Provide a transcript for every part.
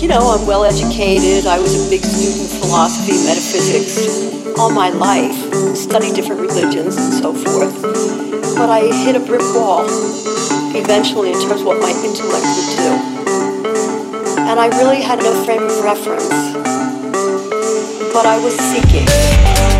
you know, I'm well educated. I was a big student of philosophy, metaphysics all my life, studied different religions and so forth. But I hit a brick wall eventually in terms of what my intellect would do. And I really had no frame of reference. But I was seeking.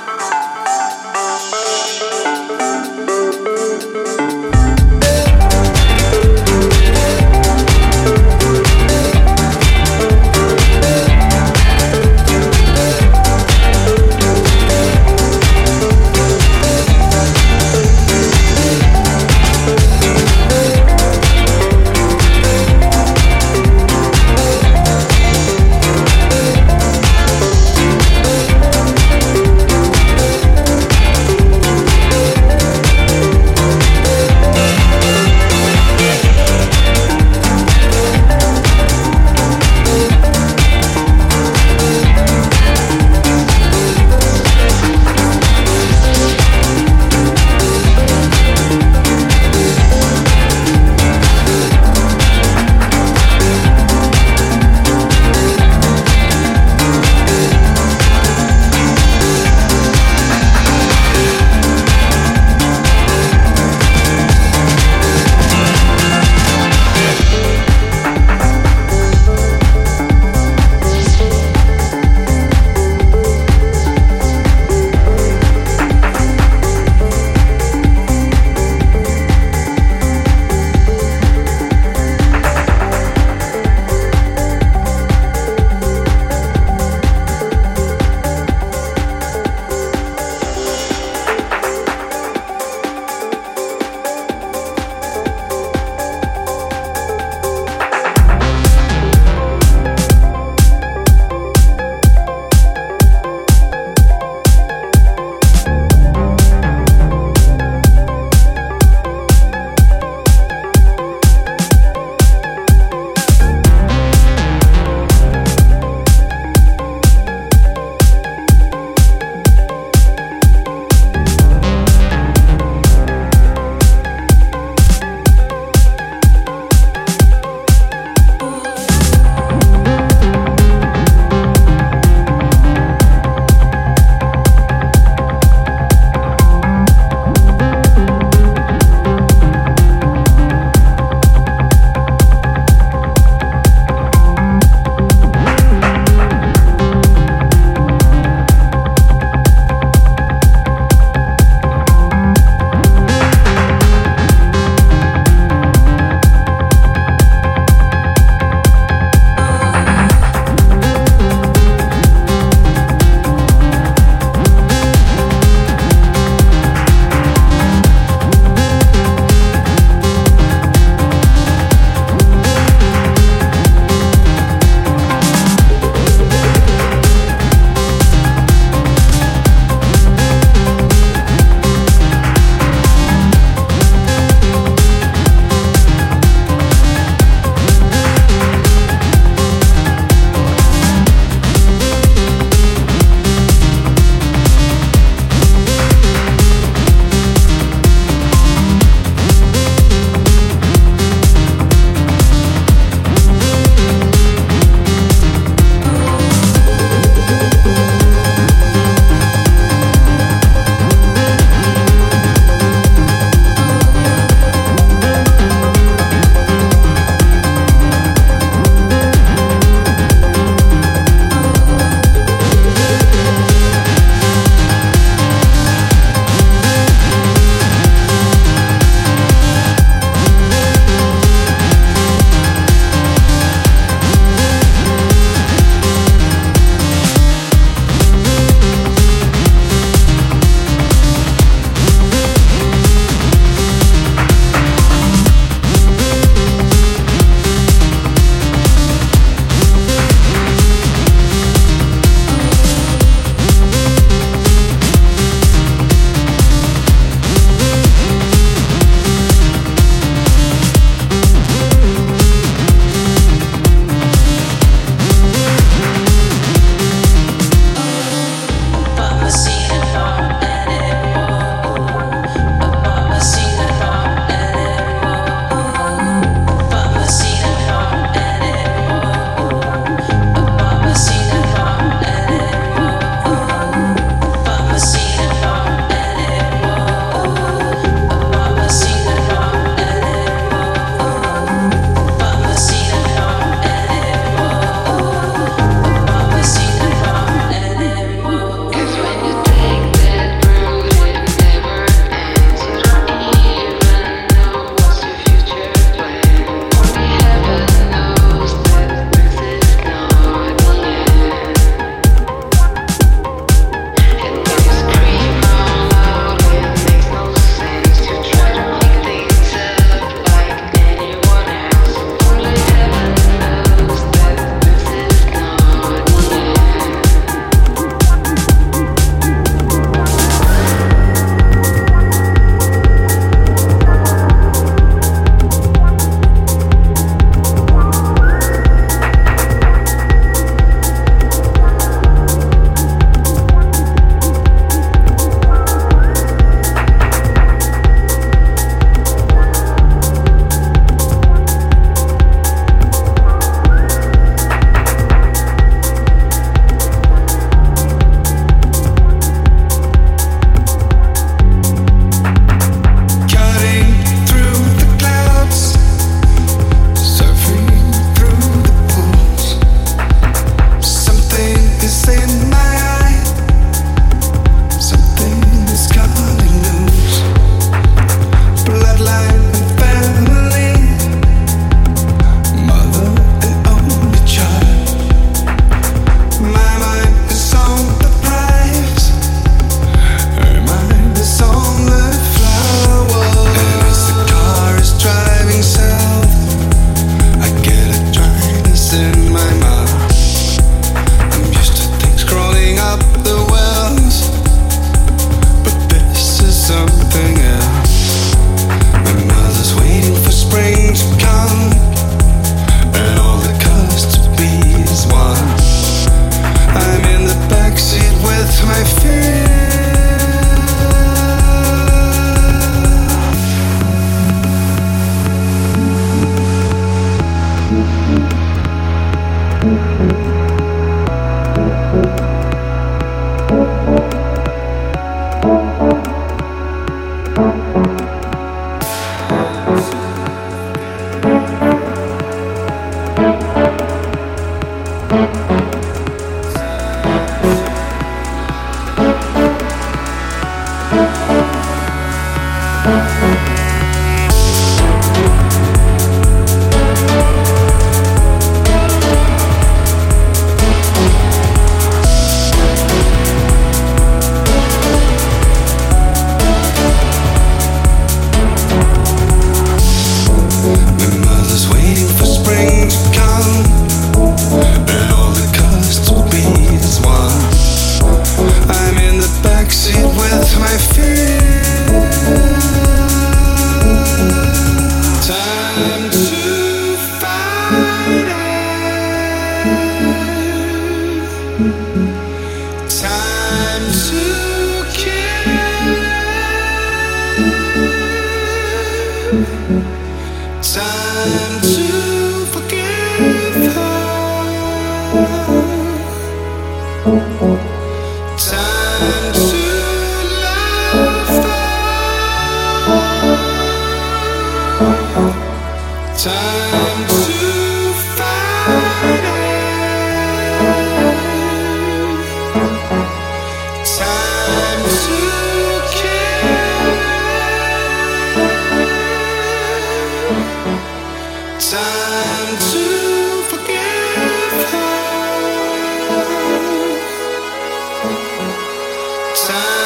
Time.